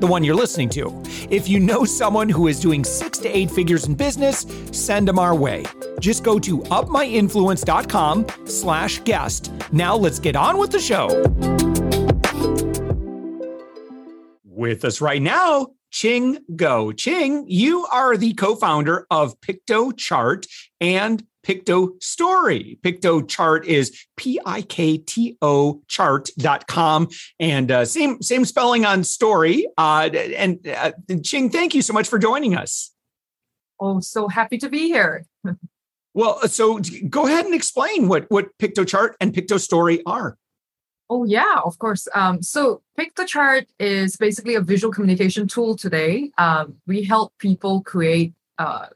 the one you're listening to. If you know someone who is doing six to eight figures in business, send them our way. Just go to upmyinfluence.com slash guest. Now let's get on with the show. With us right now, Ching Goh. Ching, you are the co-founder of Piktochart and Piktostory. Picto Chart is P I K T O chart.com. And uh, same, same spelling on story. Uh, and uh, Ching, thank you so much for joining us. Oh, so happy to be here. well, so go ahead and explain what, what Piktochart and Piktostory are. Oh, yeah, of course. Um, so Piktochart is basically a visual communication tool today. Um, we help people create uh,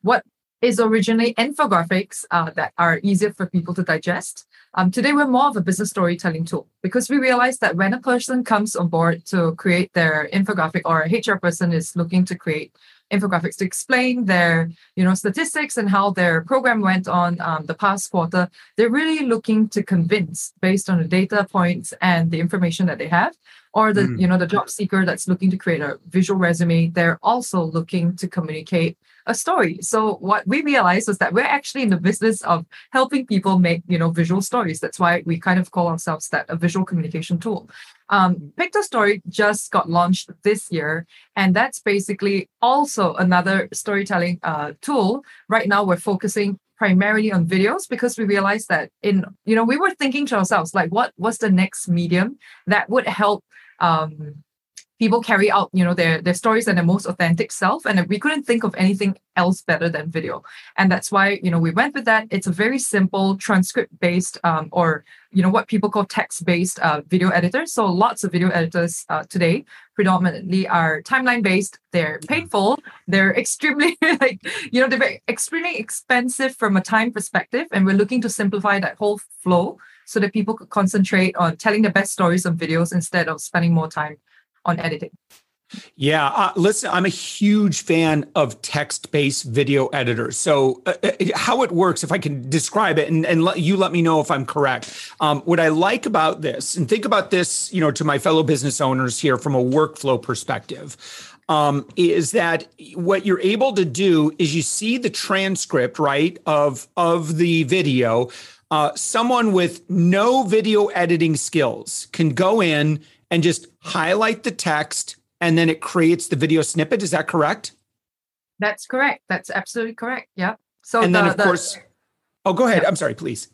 what is originally infographics uh, that are easier for people to digest. Um, today, we're more of a business storytelling tool because we realize that when a person comes on board to create their infographic or a HR person is looking to create infographics to explain their you know statistics and how their program went on um, the past quarter they're really looking to convince based on the data points and the information that they have or the mm. you know the job seeker that's looking to create a visual resume they're also looking to communicate a story. So what we realized was that we're actually in the business of helping people make, you know, visual stories. That's why we kind of call ourselves that a visual communication tool. Um, Story just got launched this year, and that's basically also another storytelling uh, tool. Right now, we're focusing primarily on videos because we realized that in you know we were thinking to ourselves like what was the next medium that would help um, people carry out you know their their stories and their most authentic self and we couldn't think of anything else better than video. And that's why you know we went with that. It's a very simple transcript based um, or you know what people call text based uh, video editors so lots of video editors uh, today predominantly are timeline based they're painful. They're extremely like you know they're very, extremely expensive from a time perspective and we're looking to simplify that whole flow so that people could concentrate on telling the best stories of videos instead of spending more time on editing. Yeah, uh, listen, I'm a huge fan of text based video editors. So, uh, uh, how it works, if I can describe it, and, and you let me know if I'm correct. Um, what I like about this, and think about this, you know, to my fellow business owners here from a workflow perspective, um, is that what you're able to do is you see the transcript, right, of of the video. Uh, someone with no video editing skills can go in and just highlight the text and then it creates the video snippet. Is that correct? That's correct. That's absolutely correct. Yeah. So and the, then of the, course, oh, go ahead. Yeah. I'm sorry, please.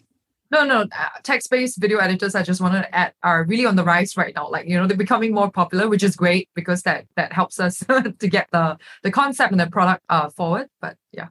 No, no, uh, text-based video editors. I just want to add are really on the rise right now. Like you know, they're becoming more popular, which is great because that that helps us to get the the concept and the product uh, forward. But yeah.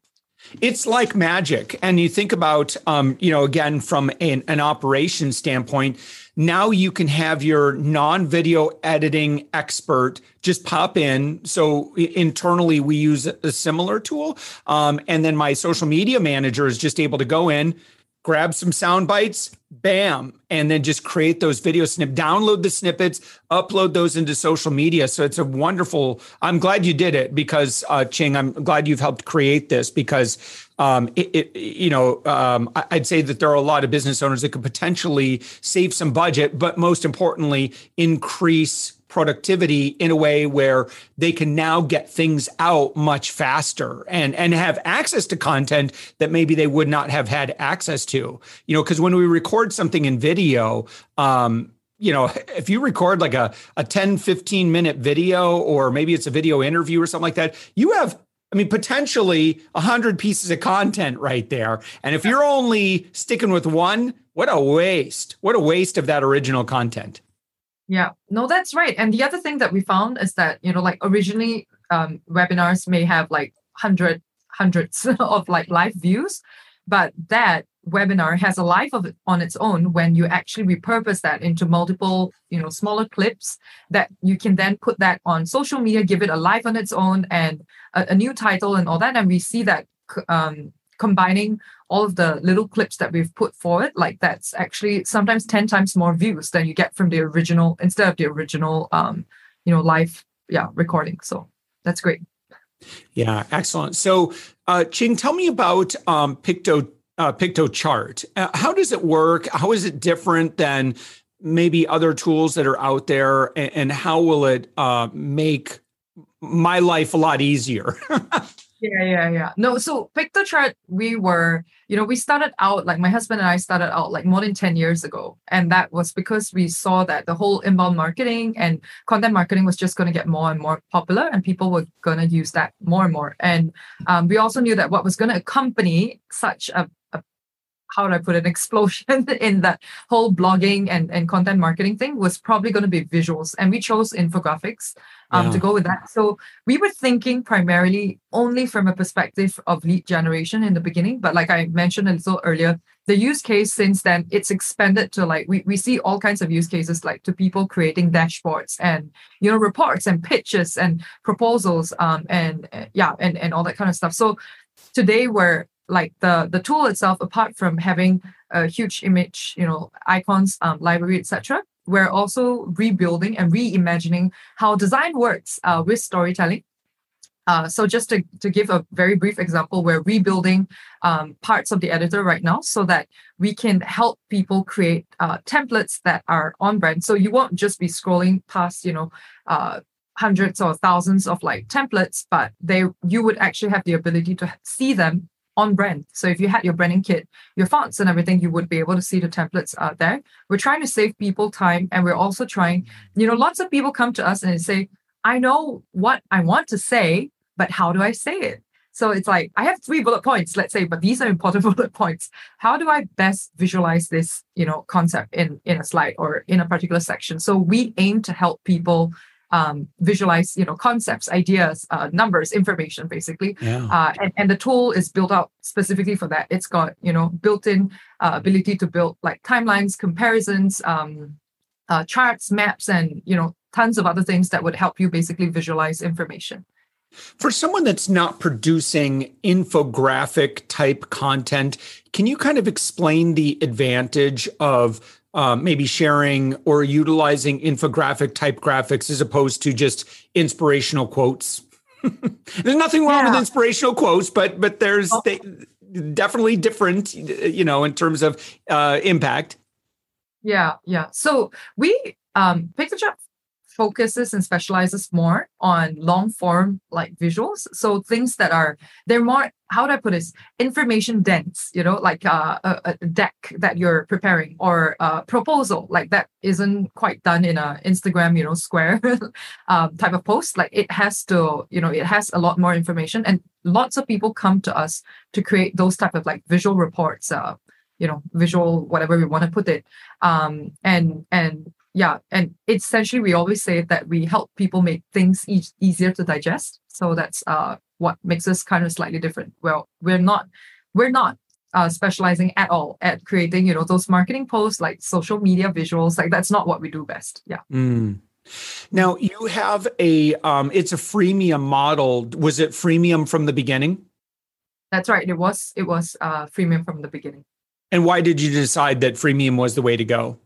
It's like magic. And you think about, um, you know, again, from an, an operation standpoint, now you can have your non video editing expert just pop in. So internally, we use a similar tool. Um, and then my social media manager is just able to go in, grab some sound bites, bam, and then just create those video snip, download the snippets, upload those into social media. So it's a wonderful. I'm glad you did it because uh, Ching, I'm glad you've helped create this because um, it, it, you know, um, I'd say that there are a lot of business owners that could potentially save some budget, but most importantly, increase productivity in a way where they can now get things out much faster and and have access to content that maybe they would not have had access to you know because when we record something in video um, you know if you record like a, a 10 15 minute video or maybe it's a video interview or something like that you have I mean, potentially a hundred pieces of content right there. And if you're only sticking with one, what a waste. What a waste of that original content. Yeah, no, that's right. And the other thing that we found is that, you know, like originally um, webinars may have like hundred hundreds of like live views, but that webinar has a life of it on its own when you actually repurpose that into multiple you know smaller clips that you can then put that on social media give it a life on its own and a, a new title and all that and we see that um, combining all of the little clips that we've put forward like that's actually sometimes 10 times more views than you get from the original instead of the original um, you know live yeah recording so that's great yeah excellent so uh, ching tell me about um, picto uh, Piktochart. Uh, how does it work? How is it different than maybe other tools that are out there? And, and how will it uh, make my life a lot easier? yeah, yeah, yeah. No, so Piktochart, we were, you know, we started out like my husband and I started out like more than 10 years ago. And that was because we saw that the whole inbound marketing and content marketing was just going to get more and more popular and people were going to use that more and more. And um, we also knew that what was going to accompany such a how do I put an explosion in that whole blogging and, and content marketing thing was probably going to be visuals. And we chose infographics um, yeah. to go with that. So we were thinking primarily only from a perspective of lead generation in the beginning. But like I mentioned a little earlier, the use case since then it's expanded to like we, we see all kinds of use cases like to people creating dashboards and you know reports and pitches and proposals um and uh, yeah and and all that kind of stuff so today we're like the the tool itself apart from having a huge image you know icons um, library etc we're also rebuilding and reimagining how design works uh, with storytelling uh, so just to, to give a very brief example, we're rebuilding um, parts of the editor right now so that we can help people create uh, templates that are on brand. So you won't just be scrolling past, you know, uh, hundreds or thousands of like templates, but they you would actually have the ability to see them on brand. So if you had your branding kit, your fonts and everything, you would be able to see the templates out there. We're trying to save people time and we're also trying, you know, lots of people come to us and say, I know what I want to say, but how do I say it? So it's like, I have three bullet points, let's say, but these are important bullet points. How do I best visualize this, you know, concept in, in a slide or in a particular section? So we aim to help people um, visualize you know concepts ideas uh, numbers information basically. Yeah. uh, and, and the tool is built out specifically for that. It's got you know built-in uh, ability to build like timelines comparisons um, uh, charts maps and you know tons of other things that would help you basically visualize information. For someone that's not producing infographic type content, can you kind of explain the advantage of um, maybe sharing or utilizing infographic type graphics as opposed to just inspirational quotes. there's nothing wrong yeah. with inspirational quotes, but but there's they, definitely different, you know, in terms of uh, impact. Yeah, yeah. So we um, Piktochart focuses and specializes more on long form like visuals. So things that are they're more how do i put this? Information dense you know like uh, a, a, deck that you're preparing or a proposal like that isn't quite done in a instagram you know square um, type of post. Like it has to you know it has a lot more information. And lots of people come to us to create those type of like visual reports uh, you know visual whatever we want to put it. Um and and yeah and essentially we always say that we help people make things e- easier to digest. So that's uh what makes us kind of slightly different. Well we're not we're not uh, specializing at all at creating you know those marketing posts like social media visuals like that's not what we do best. Yeah. Mm. now you have a um it's a freemium model. Was it freemium from the beginning? That's right. It was it was uh freemium from the beginning. And why did you decide that freemium was the way to go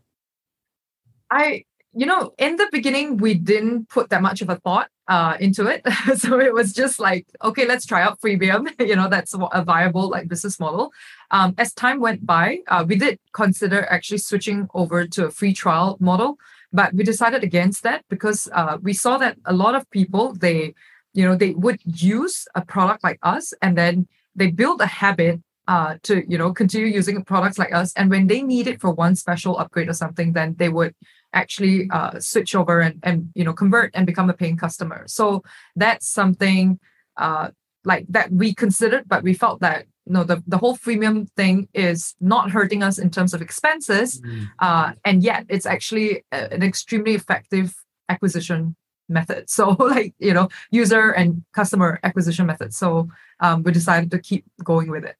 I, you know, in the beginning, we didn't put that much of a thought uh, into it. so it was just like, okay, let's try out freemium. you know, that's a viable like business model. Um, as time went by, uh, we did consider actually switching over to a free trial model, but we decided against that because uh, we saw that a lot of people they, you know, they would use a product like us and then they build a habit uh, to you know continue using products like us and when they need it for one special upgrade or something then they would actually uh, switch over and, and you know convert and become a paying customer. So that's something uh, like that we considered but we felt that you know the, the whole freemium thing is not hurting us in terms of expenses mm-hmm. uh, and yet it's actually a, an extremely effective acquisition method. So like you know user and customer acquisition method. So um, we decided to keep going with it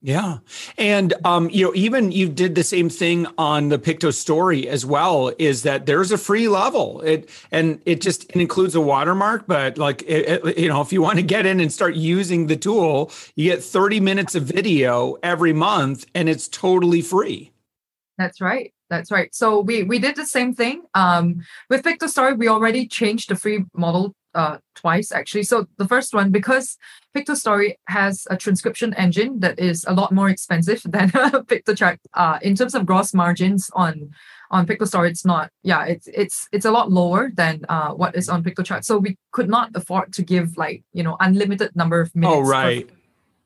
Yeah. And um, you know, even you did the same thing on the Piktostory as well, is that there's a free level. It and it just it includes a watermark, but like it, it, you know, if you want to get in and start using the tool, you get 30 minutes of video every month and it's totally free. That's right. That's right. So we we did the same thing. Um with Piktostory, we already changed the free model uh, twice actually. So the first one, because Piktostory has a transcription engine that is a lot more expensive than Piktochart. Uh, in terms of gross margins on on Piktostory, it's not. Yeah, it's it's it's a lot lower than uh, what is on Piktochart. So we could not afford to give like you know unlimited number of minutes. Oh right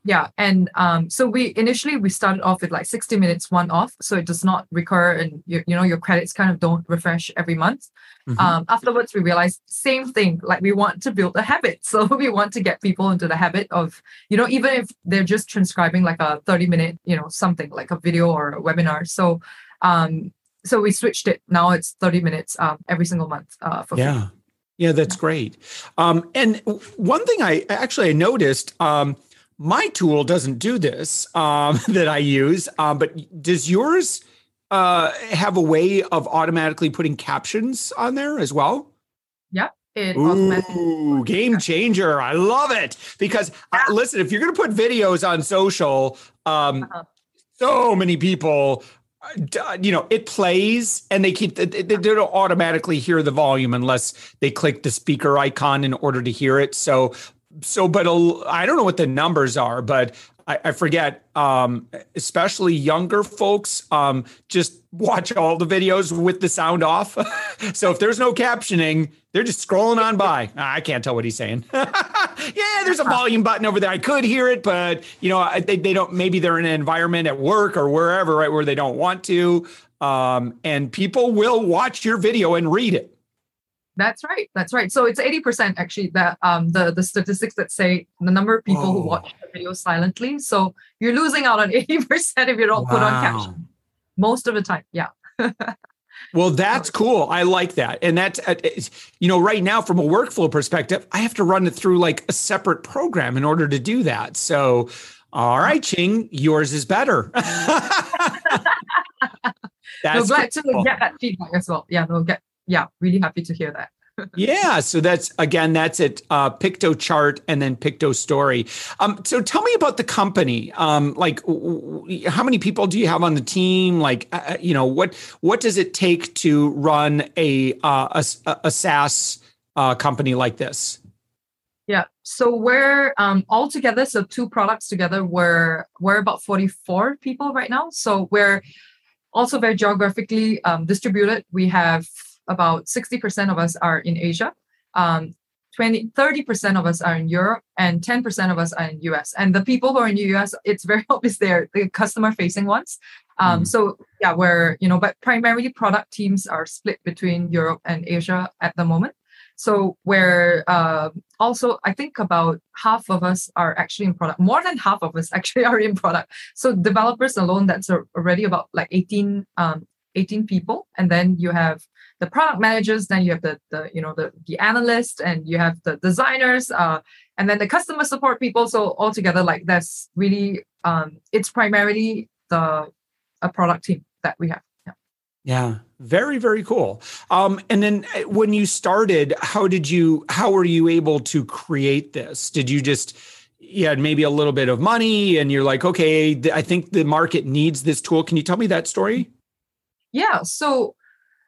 yeah and um, so we initially we started off with like 60 minutes one off so it does not recur and you, you know your credits kind of don't refresh every month. Mm-hmm. um, afterwards we realized same thing like we want to build a habit so we want to get people into the habit of you know even if they're just transcribing like a 30 minute you know something like a video or a webinar. So um so we switched it. Now it's 30 minutes um, every single month uh, for yeah free. yeah. That's great. Um, and one thing i actually i noticed um, my tool doesn't do this um, that I use, um, but does yours uh, have a way of automatically putting captions on there as well? Yeah. It Ooh, game changer. I love it because uh, yeah. uh, listen, if you're going to put videos on social, um, uh-huh. so many people uh, you know it plays and they keep they, they don't automatically hear the volume unless they click the speaker icon in order to hear it so so, but I don't know what the numbers are, but I, I forget. Um, especially younger folks, um, just watch all the videos with the sound off. so if there's no captioning, they're just scrolling on by. I can't tell what he's saying. yeah, there's a volume button over there. I could hear it, but you know, they, they don't. Maybe they're in an environment at work or wherever, right, where they don't want to. Um, and people will watch your video and read it. That's right. That's right. So it's 80% actually that um the, the statistics that say the number of people Whoa. who watch the video silently. So you're losing out on 80% if you don't wow. put on caption. Most of the time. Yeah. well, that's cool. I like that. And that's, uh, you know, right now from a workflow perspective, I have to run it through like a separate program in order to do that. So, all right, Ching, yours is better. that's no, glad cool. to get that feedback as well. Yeah, no, get yeah, really happy to hear that. yeah, so that's again, that's it. Uh, Piktochart and then Piktostory. Um, so tell me about the company. Um, like, w- how many people do you have on the team? Like, uh, uh, you know, what what does it take to run a uh, a, a SaaS uh, company like this? Yeah, so we're um, all together. So two products together. We're we're about forty four people right now. So we're also very geographically um, distributed. We have about 60% of us are in Asia. Um, 20, 30% of us are in Europe and 10% of us are in US. And the people who are in the US, it's very obvious they're the customer facing ones. Um, mm. So yeah, we're, you know, but primarily product teams are split between Europe and Asia at the moment. So where uh, also I think about half of us are actually in product. More than half of us actually are in product. So developers alone, that's already about like 18, um, 18 people. And then you have the product managers, then you have the, the you know the, the analysts and you have the designers, uh, and then the customer support people. So altogether, like that's really um, it's primarily the a product team that we have. Yeah. Yeah, very very cool. Um, and then uh, when you started, how did you how were you able to create this? Did you just you had maybe a little bit of money and you're like, okay, I think the market needs this tool. Can you tell me that story? Yeah. So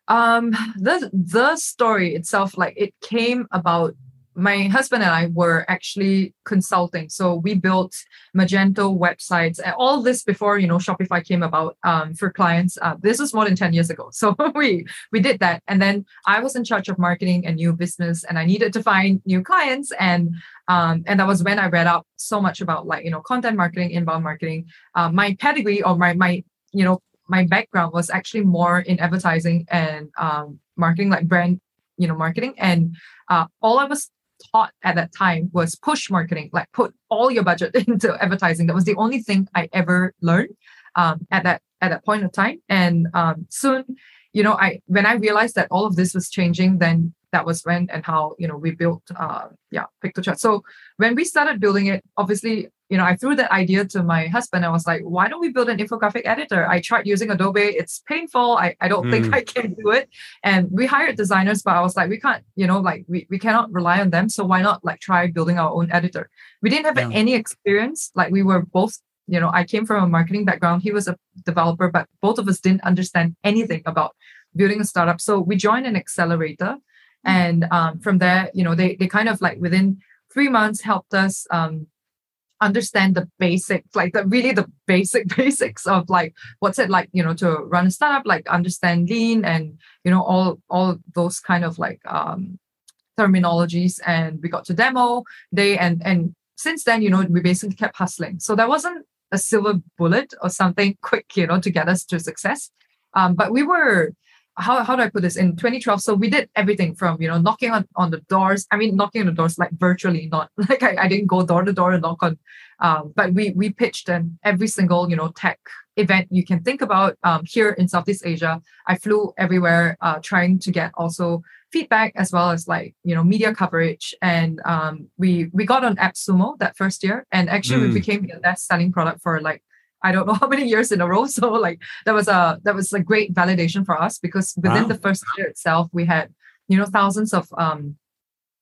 um, the the story itself, like it came about. My husband and I were actually consulting, so we built Magento websites, and all this before you know Shopify came about um, for clients. Uh, this was more than ten years ago, so we we did that, and then I was in charge of marketing and new business, and I needed to find new clients, and um, and that was when I read up so much about like you know content marketing, inbound marketing. Uh, my pedigree or my my you know my background was actually more in advertising and um, marketing, like brand, you know, marketing. And uh, all I was taught at that time was push marketing, like put all your budget into advertising. That was the only thing I ever learned um, at that at that point of time. And um, soon, you know, I when I realized that all of this was changing, then that was when and how you know we built uh yeah Piktochart. So when we started building it, obviously you know I threw that idea to my husband. I was like, why don't we build an infographic editor? I tried using Adobe. It's painful. I, I don't mm. think I can do it. And we hired designers, but I was like, we can't you know like we, we cannot rely on them. So why not like try building our own editor? We didn't have yeah. any experience. Like we were both you know i came from a marketing background he was a developer but both of us didn't understand anything about building a startup so we joined an accelerator and um, from there you know they, they kind of like within three months helped us um, understand the basics like the really the basic basics of like what's it like you know to run a startup like understand lean and you know all all those kind of like um terminologies and we got to demo day and and since then you know we basically kept hustling so there wasn't a silver bullet or something quick, you know, to get us to success. Um, but we were how, how do I put this in 2012? So we did everything from, you know, knocking on, on the doors. I mean, knocking on the doors, like virtually not like I, I didn't go door to door and knock on, um, but we, we pitched in every single, you know, tech event you can think about um, here in Southeast Asia. I flew everywhere, uh, trying to get also feedback as well as like you know media coverage and um, we we got on AppSumo that first year and actually mm. we became the best selling product for like I don't know how many years in a row. So like that was a that was a great validation for us because within wow. the first year itself we had you know thousands of um,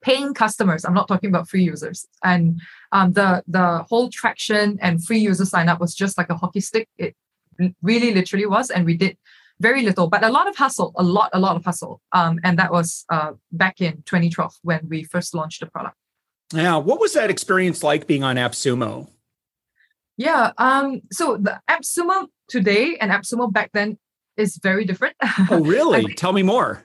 paying customers. I'm not talking about free users. And um, the the whole traction and free user sign up was just like a hockey stick. It really literally was, and we did very little, but a lot of hustle, a lot, a lot of hustle. Um, and that was uh, back in 2012 when we first launched the product. Yeah. What was that experience like being on AppSumo? Yeah. Um, so the AppSumo today and AppSumo back then is very different. Oh, really? Tell me more.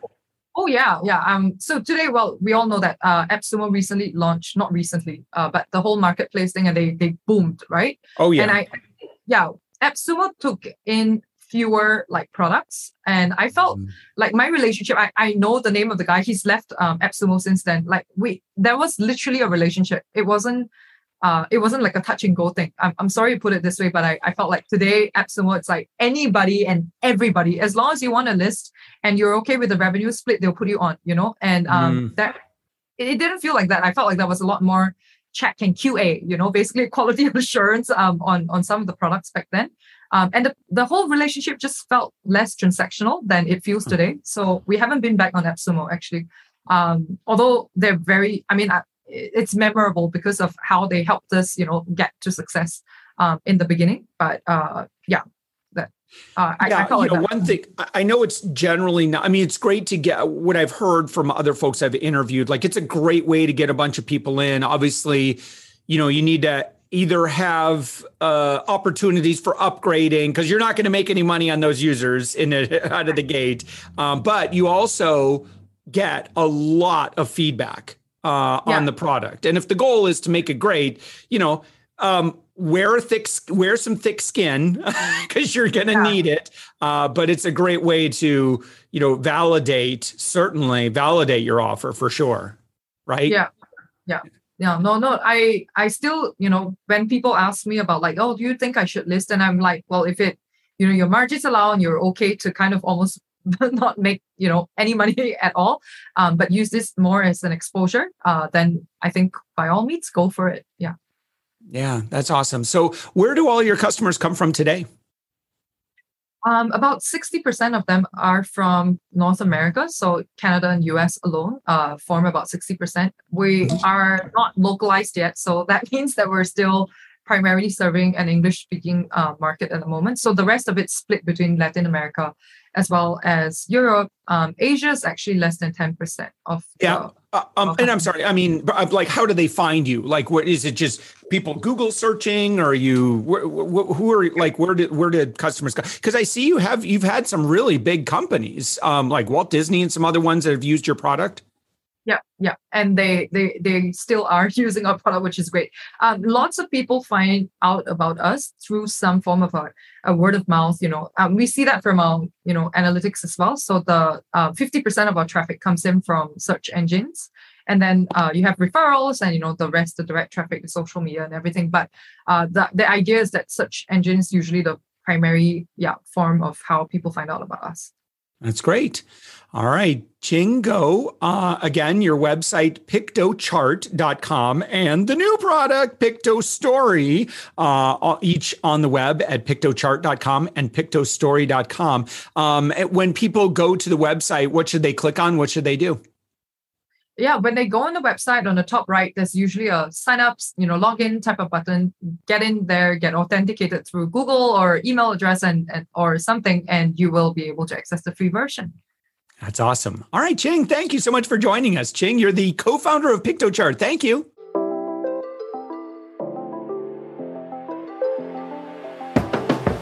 Oh yeah, yeah. Um, so today, well, we all know that uh, AppSumo recently launched, not recently, uh, but the whole marketplace thing, and they they boomed, right? Oh yeah. And I, yeah, AppSumo took in fewer like products and i felt mm. like my relationship I, I know the name of the guy he's left um AppSumo since then like we there was literally a relationship it wasn't uh it wasn't like a touch and go thing i'm, I'm sorry to put it this way but I, I felt like today AppSumo it's like anybody and everybody as long as you want a list and you're okay with the revenue split they'll put you on you know and um mm. that it, it didn't feel like that i felt like that was a lot more check and qa you know basically quality assurance um on on some of the products back then um, and the, the whole relationship just felt less transactional than it feels hmm. today. So we haven't been back on AppSumo actually. Um, although they're very, I mean, it's memorable because of how they helped us, you know, get to success um, in the beginning. But uh, yeah, that uh, I, I you know, one thing I know it's generally not. I mean, it's great to get what I've heard from other folks I've interviewed. Like, it's a great way to get a bunch of people in. Obviously, you know, you need to either have uh, opportunities for upgrading because you're not going to make any money on those users in a, out of the gate, um, but you also get a lot of feedback uh, yeah. on the product. And if the goal is to make it great, you know, um, wear a thick, wear some thick skin because you're going to yeah. need it. Uh, but it's a great way to, you know, validate certainly validate your offer for sure, right? Yeah, yeah yeah no no i i still you know when people ask me about like oh do you think i should list and i'm like well if it you know your margins allow and you're okay to kind of almost not make you know any money at all um, but use this more as an exposure uh, then i think by all means go for it yeah yeah that's awesome so where do all your customers come from today um, about 60% of them are from North America. So Canada and US alone uh, form about 60%. We mm-hmm. are not localized yet. So that means that we're still primarily serving an English speaking uh, market at the moment. So the rest of it's split between Latin America as well as Europe. Um, Asia is actually less than 10% of. Yeah. Uh, um, and I'm sorry. I mean, like, how do they find you? Like, what is it? Just people Google searching, or you? Wh- who are like? Where did where did customers go? Because I see you have you've had some really big companies, um, like Walt Disney and some other ones that have used your product yeah yeah and they they they still are using our product which is great. Um, lots of people find out about us through some form of a, a word of mouth you know. Um, we see that from our you know analytics as well. So the uh, 50% of our traffic comes in from search engines. And then uh, you have referrals and you know the rest the direct traffic the social media and everything. But uh, the, the idea is that search engines usually the primary yeah form of how people find out about us That's great. All right, Ching Goh. Uh, again, your website, piktochart.com, and the new product, Piktostory, uh, each on the web at piktochart.com and piktostory.com. Um, when people go to the website, what should they click on? What should they do? Yeah, when they go on the website on the top right, there's usually a sign up, you know, login type of button. Get in there, get authenticated through Google or email address and, and or something, and you will be able to access the free version. That's awesome. All right, Ching, thank you so much for joining us. Ching, you're the co-founder of Piktochart. Thank you.